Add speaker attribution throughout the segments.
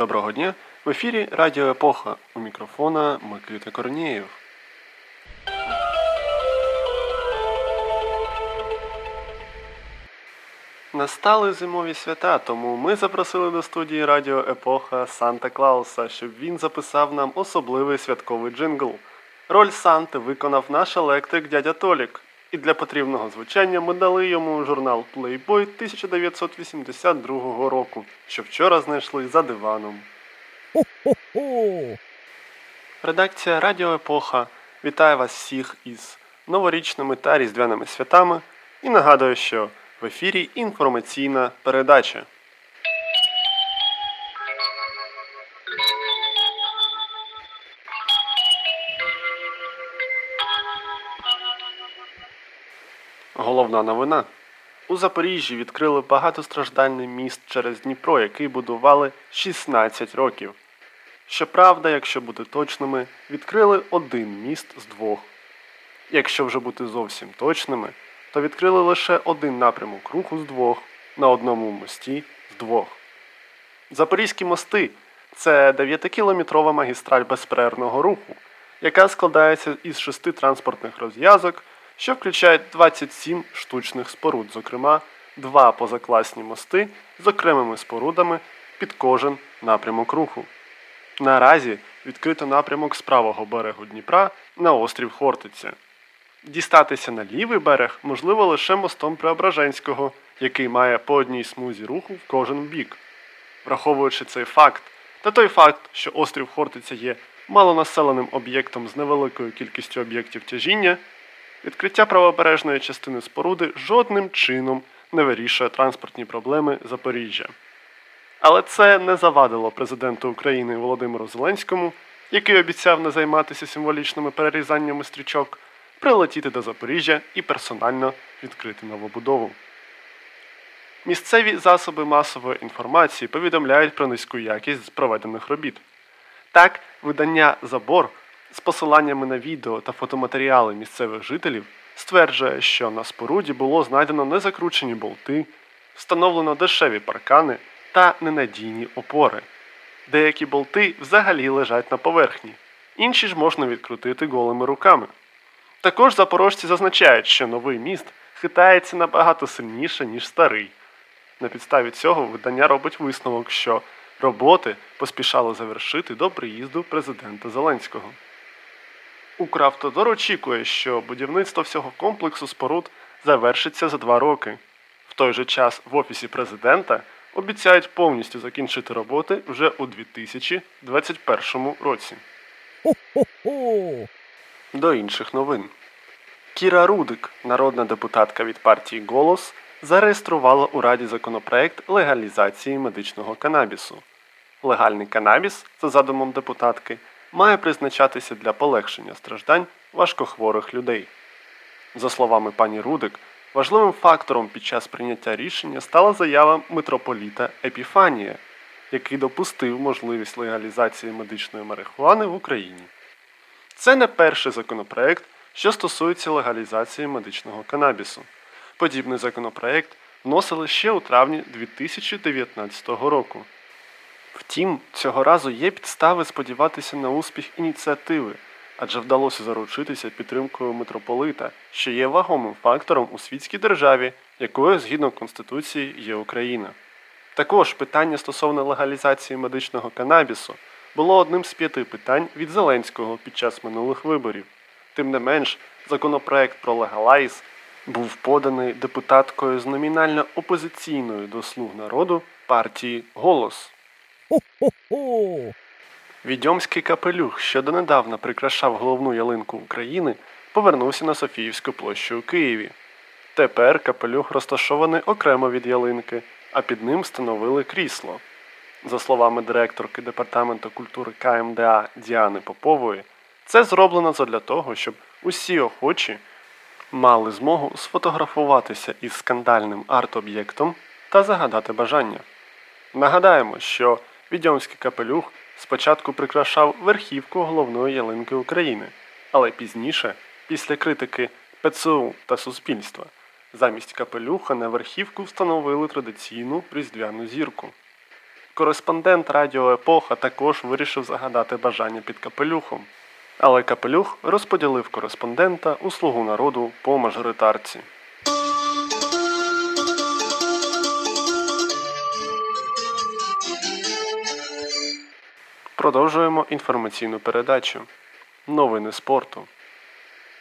Speaker 1: Доброго дня! В ефірі Радіо Епоха. У мікрофона Микита Корнієв. Настали зимові свята, тому ми запросили до студії Радіо Епоха Санта Клауса, щоб він записав нам особливий святковий джингл. Роль Санти виконав наш електрик дядя Толік. І для потрібного звучання ми дали йому журнал Playboy 1982 року, що вчора знайшли за диваном.
Speaker 2: Хо-хо-хо!
Speaker 1: Редакція Радіо Епоха вітає вас всіх із новорічними та різдвяними святами і нагадує, що в ефірі інформаційна передача. Головна новина. У Запоріжжі відкрили багатостраждальний міст через Дніпро, який будували 16 років. Щоправда, якщо бути точними, відкрили один міст з двох. Якщо вже бути зовсім точними, то відкрили лише один напрямок руху з двох на одному мості з двох. Запорізькі мости це 9-кілометрова магістраль безперервного руху, яка складається із шести транспортних розв'язок, що включають 27 штучних споруд, зокрема, два позакласні мости з окремими спорудами під кожен напрямок руху. Наразі відкрито напрямок з правого берегу Дніпра на острів Хортиця. Дістатися на лівий берег можливо лише мостом Преображенського, який має по одній смузі руху в кожен бік. Враховуючи цей факт, та той факт, що острів Хортиця є малонаселеним об'єктом з невеликою кількістю об'єктів тяжіння, відкриття правобережної частини споруди жодним чином не вирішує транспортні проблеми Запоріжжя. Але це не завадило президенту України Володимиру Зеленському, який обіцяв не займатися символічними перерізаннями стрічок, прилетіти до Запоріжжя і персонально відкрити новобудову. Місцеві засоби масової інформації повідомляють про низьку якість проведених робіт. Так, видання Забор з посиланнями на відео та фотоматеріали місцевих жителів стверджує, що на споруді було знайдено незакручені болти, встановлено дешеві паркани та ненадійні опори. Деякі болти взагалі лежать на поверхні, інші ж можна відкрутити голими руками. Також запорожці зазначають, що новий міст хитається набагато сильніше, ніж старий. На підставі цього видання робить висновок, що роботи поспішали завершити до приїзду президента Зеленського. Укравтодор очікує, що будівництво всього комплексу споруд завершиться за два роки. В той же час в Офісі президента обіцяють повністю закінчити роботи вже у 2021 році.
Speaker 2: Хо-хо-хо!
Speaker 1: До інших новин. Кіра Рудик, народна депутатка від партії Голос, зареєструвала у Раді законопроект легалізації медичного канабісу. Легальний канабіс, за задумом депутатки, має призначатися для полегшення страждань важкохворих людей. За словами пані Рудик, важливим фактором під час прийняття рішення стала заява митрополіта Епіфанія, який допустив можливість легалізації медичної марихуани в Україні. Це не перший законопроект, що стосується легалізації медичного канабісу. Подібний законопроект вносили ще у травні 2019 року. Втім, цього разу є підстави сподіватися на успіх ініціативи, адже вдалося заручитися підтримкою митрополита, що є вагомим фактором у світській державі, якою згідно Конституції є Україна. Також питання стосовно легалізації медичного канабісу було одним з п'яти питань від Зеленського під час минулих виборів. Тим не менш, законопроект про легалайз був поданий депутаткою з номінально опозиційною до слуг народу партії Голос.
Speaker 2: Хо-хо-хо!
Speaker 1: Відьомський капелюх, що донедавна прикрашав головну ялинку України, повернувся на Софіївську площу у Києві. Тепер капелюх розташований окремо від ялинки, а під ним встановили крісло. За словами директорки Департаменту культури КМДА Діани Попової, це зроблено задля того, щоб усі охочі мали змогу сфотографуватися із скандальним арт-об'єктом та загадати бажання. Нагадаємо, що відьомський капелюх спочатку прикрашав верхівку головної ялинки України, але пізніше, після критики ПЦУ та суспільства, замість капелюха на верхівку встановили традиційну різдвяну зірку. Кореспондент Радіо Епоха також вирішив загадати бажання під капелюхом. Але капелюх розподілив кореспондента у слугу народу по мажоритарці. Продовжуємо інформаційну передачу. Новини спорту.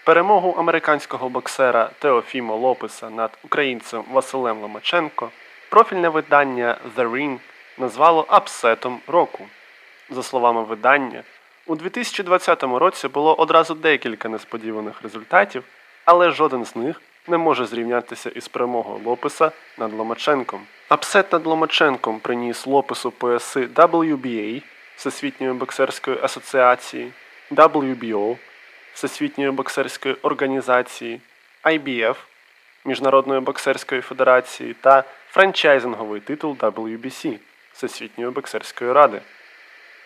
Speaker 1: Перемогу американського боксера Теофімо Лопеса над українцем Василем Ломаченко профільне видання The Ring назвало апсетом року. За словами видання, у 2020 році було одразу декілька несподіваних результатів, але жоден з них не може зрівнятися із перемогою Лопеса над Ломаченком. Апсет над Ломаченком приніс Лопесу пояси WBA Всесвітньої боксерської асоціації, WBO Всесвітньої боксерської організації, IBF Міжнародної боксерської федерації та франчайзинговий титул WBC Всесвітньої боксерської ради.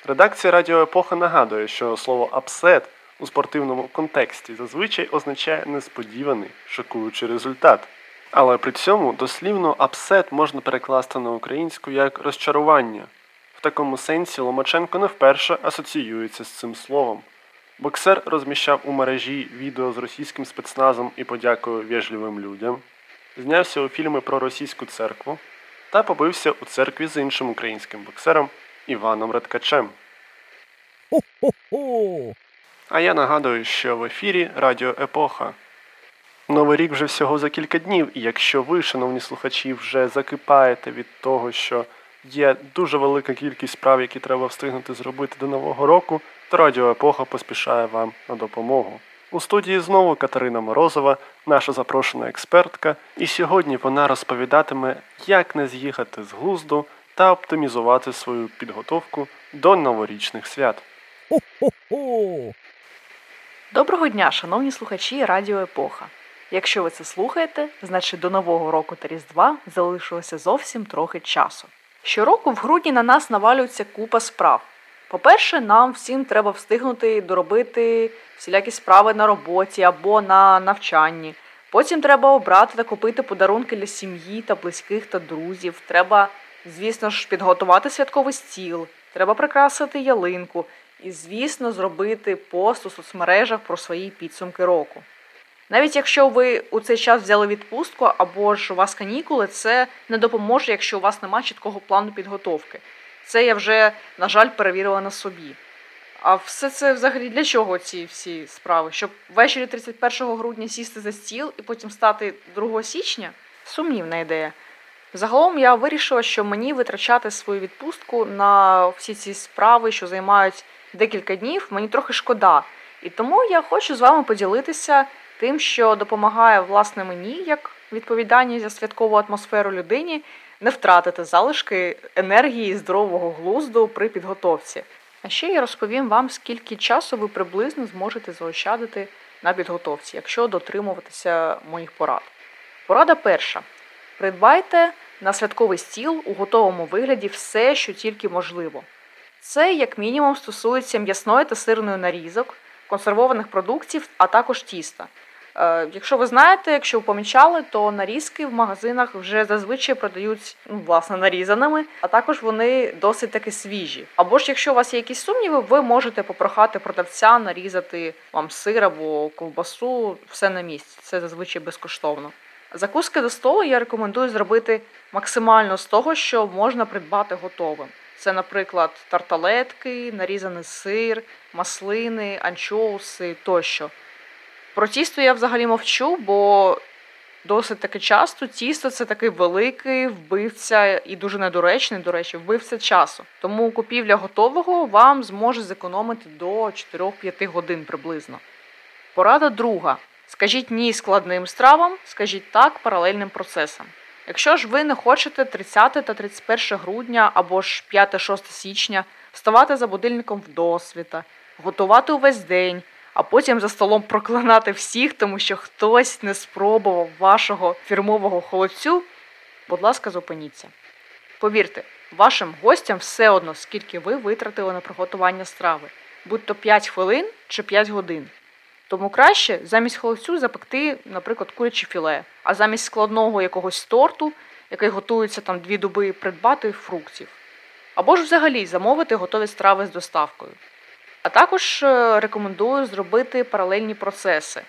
Speaker 1: Редакція Радіо Епоха нагадує, що слово апсет у спортивному контексті зазвичай означає несподіваний, шокуючий результат. Але при цьому дослівно апсет можна перекласти на українську як розчарування. Такому сенсі Ломаченко не вперше асоціюється з цим словом. Боксер розміщав у мережі відео з російським спецназом і подякою вежливим людям, знявся у фільми про російську церкву та побився у церкві з іншим українським боксером Іваном Редкачем.
Speaker 2: Хо-хо-хо!
Speaker 1: А я нагадую, що в ефірі Радіо Епоха. Новий рік вже всього за кілька днів, і якщо ви, шановні слухачі, вже закипаєте від того, що є дуже велика кількість справ, які треба встигнути зробити до Нового року, то Радіо Епоха поспішає вам на допомогу. У студії знову Катерина Морозова, наша запрошена експертка, і сьогодні вона розповідатиме, як не з'їхати з глузду та оптимізувати свою підготовку до новорічних свят.
Speaker 2: Хо-хо-хо!
Speaker 3: Доброго дня, шановні слухачі Радіо Епоха. Якщо ви це слухаєте, значить до Нового року та Різдва залишилося зовсім трохи часу. Щороку в грудні на нас навалюється купа справ. По-перше, нам всім треба встигнути доробити всілякі справи на роботі або на навчанні. Потім треба обрати та купити подарунки для сім'ї та близьких та друзів. Треба, звісно ж, підготувати святковий стіл, треба прикрасити ялинку і, звісно, зробити пост у соцмережах про свої підсумки року. Навіть якщо ви у цей час взяли відпустку або ж у вас канікули, це не допоможе, якщо у вас немає чіткого плану підготовки. Це я вже, на жаль, перевірила на собі. А все це взагалі для чого ці всі справи? Щоб ввечері 31 грудня сісти за стіл і потім стати 2 січня? Сумнівна ідея. Загалом я вирішила, що мені витрачати свою відпустку на всі ці справи, що займають декілька днів, мені трохи шкода. І тому я хочу з вами поділитися тим, що допомагає власне мені, як відповідальній за святкову атмосферу людині, не втратити залишки енергії і здорового глузду при підготовці. А ще я розповім вам, скільки часу ви приблизно зможете заощадити на підготовці, якщо дотримуватися моїх порад. Порада перша: придбайте на святковий стіл у готовому вигляді все, що тільки можливо. Це, як мінімум, стосується м'ясної та сирної нарізок, консервованих продуктів, а також тіста. Е, Якщо ви знаєте, якщо ви помічали, то нарізки в магазинах вже зазвичай продають ну, власне нарізаними, а також вони досить таки свіжі. Або ж якщо у вас є якісь сумніви, ви можете попрохати продавця нарізати вам сир або ковбасу, все на місці. Це зазвичай безкоштовно. Закуски до столу я рекомендую зробити максимально з того, що можна придбати готовим. Це, наприклад, тарталетки, нарізаний сир, маслини, анчоуси тощо. Про тісто я взагалі мовчу, бо досить таки часто тісто це такий великий вбивця і дуже недоречний, до речі, вбивця часу. Тому купівля готового вам зможе зекономити до 4-5 годин приблизно. Порада друга. Скажіть ні складним стравам, скажіть так паралельним процесам. Якщо ж ви не хочете 30 та 31 грудня або ж 5-6 січня вставати за будильником вдосвіта, готувати увесь день, а потім за столом проклинати всіх, тому що хтось не спробував вашого фірмового холодцю, будь ласка, зупиніться. Повірте, вашим гостям все одно, скільки ви витратили на приготування страви, будь то 5 хвилин чи 5 годин. Тому краще замість холодцю запекти, наприклад, куряче філе, а замість складного якогось торту, який готується там дві доби, придбати фруктів. або ж взагалі замовити готові страви з доставкою. А також е, рекомендую зробити паралельні процеси.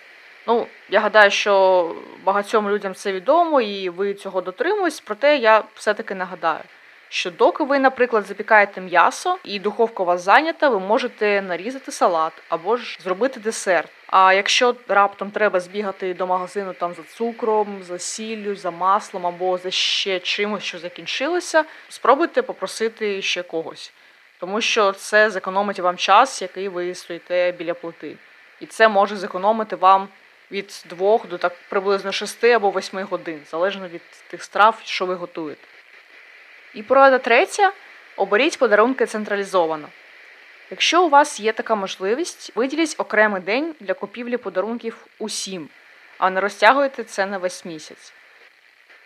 Speaker 3: Ну, я гадаю, що багатьом людям це відомо і ви цього дотримуєтесь, проте я все-таки нагадаю, що доки ви, наприклад, запікаєте м'ясо і духовка у вас зайнята, ви можете нарізати салат або ж зробити десерт. А якщо раптом треба збігати до магазину там за цукром, за сіллю, за маслом або за ще чимось, що закінчилося, спробуйте попросити ще когось, тому що це зекономить вам час, який ви стоїте біля плити, і це може зекономити вам від 2 до так приблизно 6 або 8 годин, залежно від тих страв, що ви готуєте. І порада третя: оберіть подарунки централізовано. Якщо у вас є така можливість, виділіть окремий день для купівлі подарунків усім, а не розтягуйте це на весь місяць.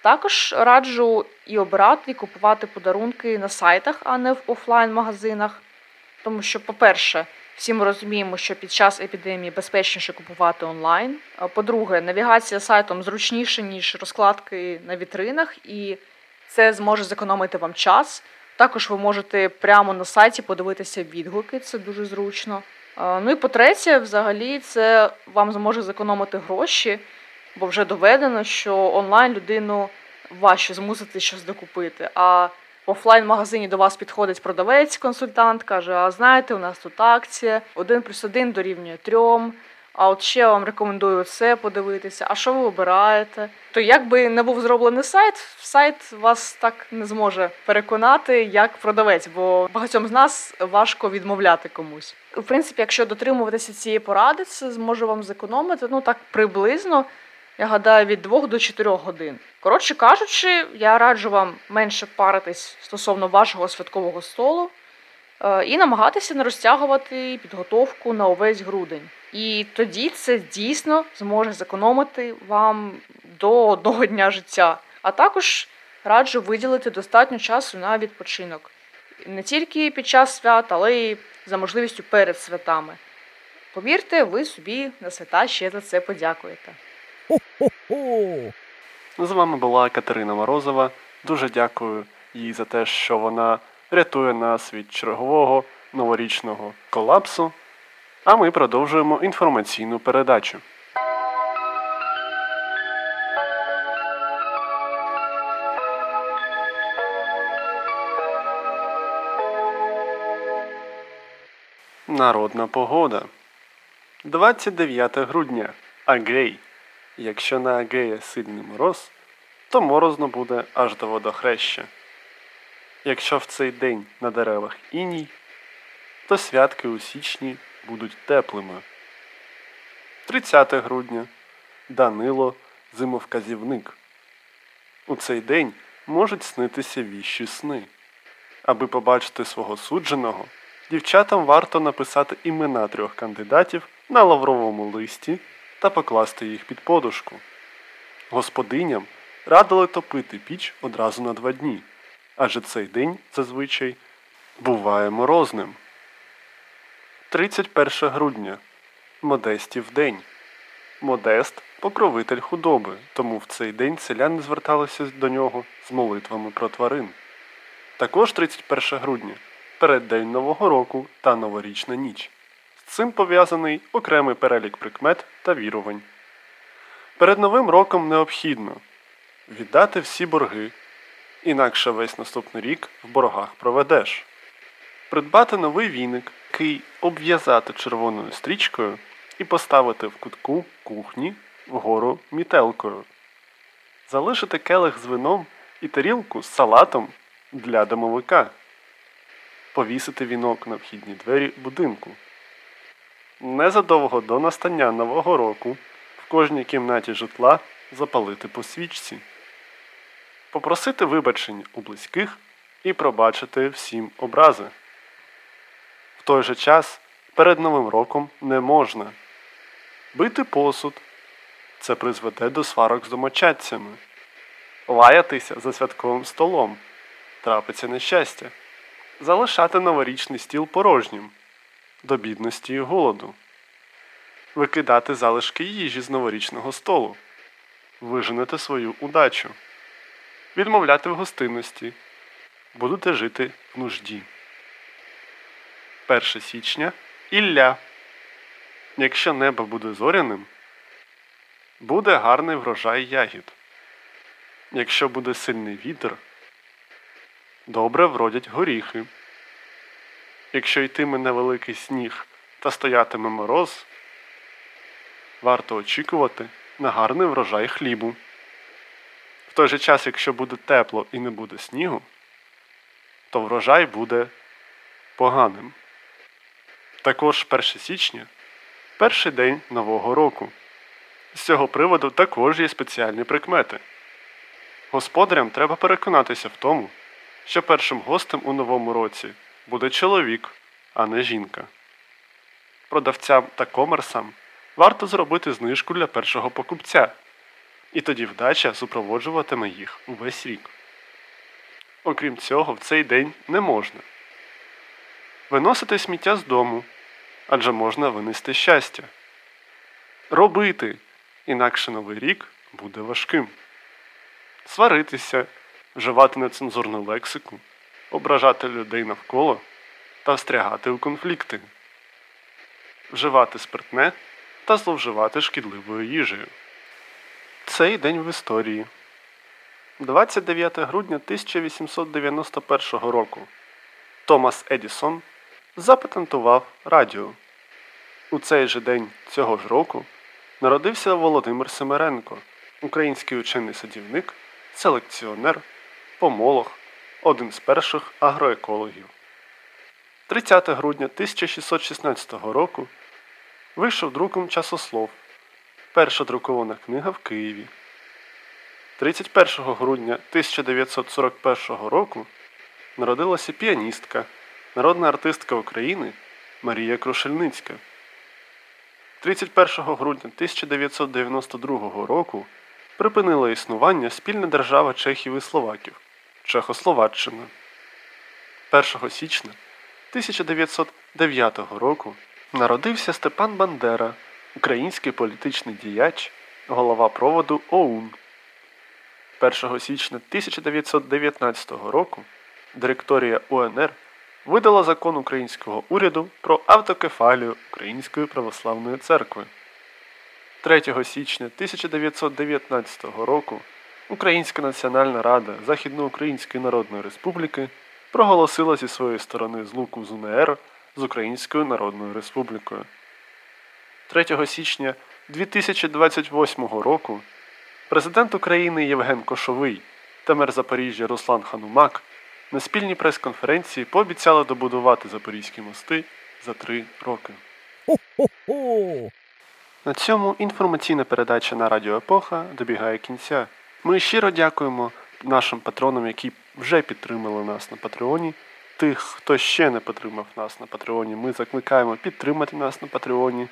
Speaker 3: Також раджу і обирати і купувати подарунки на сайтах, а не в офлайн-магазинах. Тому що, по-перше, всі ми розуміємо, що під час епідемії безпечніше купувати онлайн. По-друге, навігація сайтом зручніша, ніж розкладки на вітринах, і це зможе зекономити вам час. Також ви можете прямо на сайті подивитися відгуки, це дуже зручно. Ну і по-третє, взагалі, це вам зможе зекономити гроші, бо вже доведено, що онлайн людину важче змусити щось докупити. А в офлайн-магазині до вас підходить продавець, консультант, каже: А знаєте, у нас тут акція, один плюс один дорівнює трьом. А от ще вам рекомендую це подивитися. А що ви обираєте? То як би не був зроблений сайт, сайт вас так не зможе переконати як продавець, бо багатьом з нас важко відмовляти комусь. В принципі, якщо дотримуватися цієї поради, це зможе вам зекономити ну так приблизно. Я гадаю, від 2 до 4 годин. Коротше кажучи, я раджу вам менше паритись стосовно вашого святкового столу е, і намагатися не розтягувати підготовку на увесь грудень. І тоді це дійсно зможе зекономити вам до одного дня життя. А також раджу виділити достатньо часу на відпочинок. Не тільки під час свят, але й за можливістю перед святами. Повірте, ви собі на свята ще за це подякуєте.
Speaker 2: Хо-хо-хо!
Speaker 1: З вами була Катерина Морозова. Дуже дякую їй за те, що вона рятує нас від чергового новорічного колапсу. А ми продовжуємо інформаційну передачу. Народна погода. 29 грудня. Агей. Якщо на Агея сильний мороз, то морозно буде аж до водохреща. Якщо в цей день на деревах іній, то святки у січні будуть теплими. 30 грудня Данило зимовказівник. У цей день можуть снитися віщі сни. Аби побачити свого судженого, дівчатам варто написати імена трьох кандидатів на лавровому листі та покласти їх під подушку. Господиням радили топити піч одразу на два дні, адже цей день зазвичай буває морозним. 31 грудня. Модестів день. Модест покровитель худоби, тому в цей день селяни зверталися до нього з молитвами про тварин. Також 31 грудня переддень Нового року та новорічна ніч. Цим пов'язаний окремий перелік прикмет та вірувань. Перед Новим роком необхідно віддати всі борги, інакше весь наступний рік в боргах проведеш, придбати новий віник, який обв'язати червоною стрічкою і поставити в кутку кухні вгору мітелкою, залишити келих з вином і тарілку з салатом для домовика, повісити вінок на вхідні двері будинку. Незадовго до настання Нового року в кожній кімнаті житла запалити по свічці, попросити вибачення у близьких і пробачити всім образи. В той же час перед Новим роком не можна бити посуд. Це призведе до сварок з домочадцями, лаятися за святковим столом, трапиться нещастя, залишати новорічний стіл порожнім до бідності і голоду, викидати залишки їжі з новорічного столу, виженити свою удачу, відмовляти в гостинності, будете жити в нужді. 1 січня Ілля. Якщо небо буде зоряним, буде гарний врожай ягід. Якщо буде сильний вітер, добре вродять горіхи. Якщо йтиме невеликий сніг та стоятиме мороз, варто очікувати на гарний врожай хлібу. В той же час, якщо буде тепло і не буде снігу, то врожай буде поганим. Також 1 січня перший день Нового року. З цього приводу також є спеціальні прикмети. Господарям треба переконатися в тому, що першим гостем у новому році буде чоловік, а не жінка. Продавцям та комерсам варто зробити знижку для першого покупця, і тоді вдача супроводжуватиме їх увесь рік. Окрім цього, в цей день не можна виносити сміття з дому, адже можна винести щастя. Робити, інакше новий рік буде важким. Сваритися, вживати нецензурну лексику, ображати людей навколо та встрягати у конфлікти, вживати спиртне та зловживати шкідливою їжею. Цей день в історії. 29 грудня 1891 року Томас Едісон запатентував радіо. У цей же день цього ж року народився Володимир Семеренко, український учений садівник, селекціонер, помолог, один з перших агроекологів. 30 грудня 1616 року вийшов друком часослов. Перша друкована книга в Києві. 31 грудня 1941 року народилася піаністка, народна артистка України Марія Крушельницька. 31 грудня 1992 року припинила існування спільна держава Чехів і Словаків Чехословаччина. 1 січня 1909 року народився Степан Бандера, український політичний діяч, голова проводу ОУН. 1 січня 1919 року директорія УНР видала закон українського уряду про автокефалію Української православної церкви. 3 січня 1919 року Українська Національна Рада Західноукраїнської Народної Республіки проголосила зі своєї сторони злуку з УНР з Українською Народною Республікою. 3 січня 2028 року президент України Євген Кошовий та мер Запоріжжя Руслан Ханумак на спільній прес-конференції пообіцяли добудувати запорізькі мости за три роки. На цьому інформаційна передача на Радіо Епоха добігає кінця. Ми щиро дякуємо нашим патронам, які вже підтримали нас на Патреоні. Тих, хто ще не підтримав нас на Патреоні, ми закликаємо підтримати нас на Патреоні.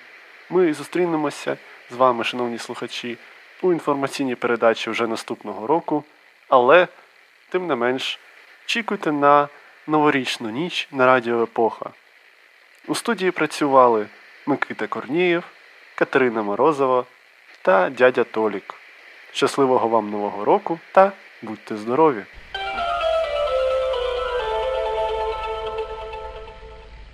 Speaker 1: Ми зустрінемося з вами, шановні слухачі, у інформаційній передачі вже наступного року. Але, тим не менш, очікуйте на новорічну ніч на Радіо Епоха. У студії працювали Микита Корнієв, Катерина Морозова та дядя Толік. Щасливого вам нового року та будьте здорові!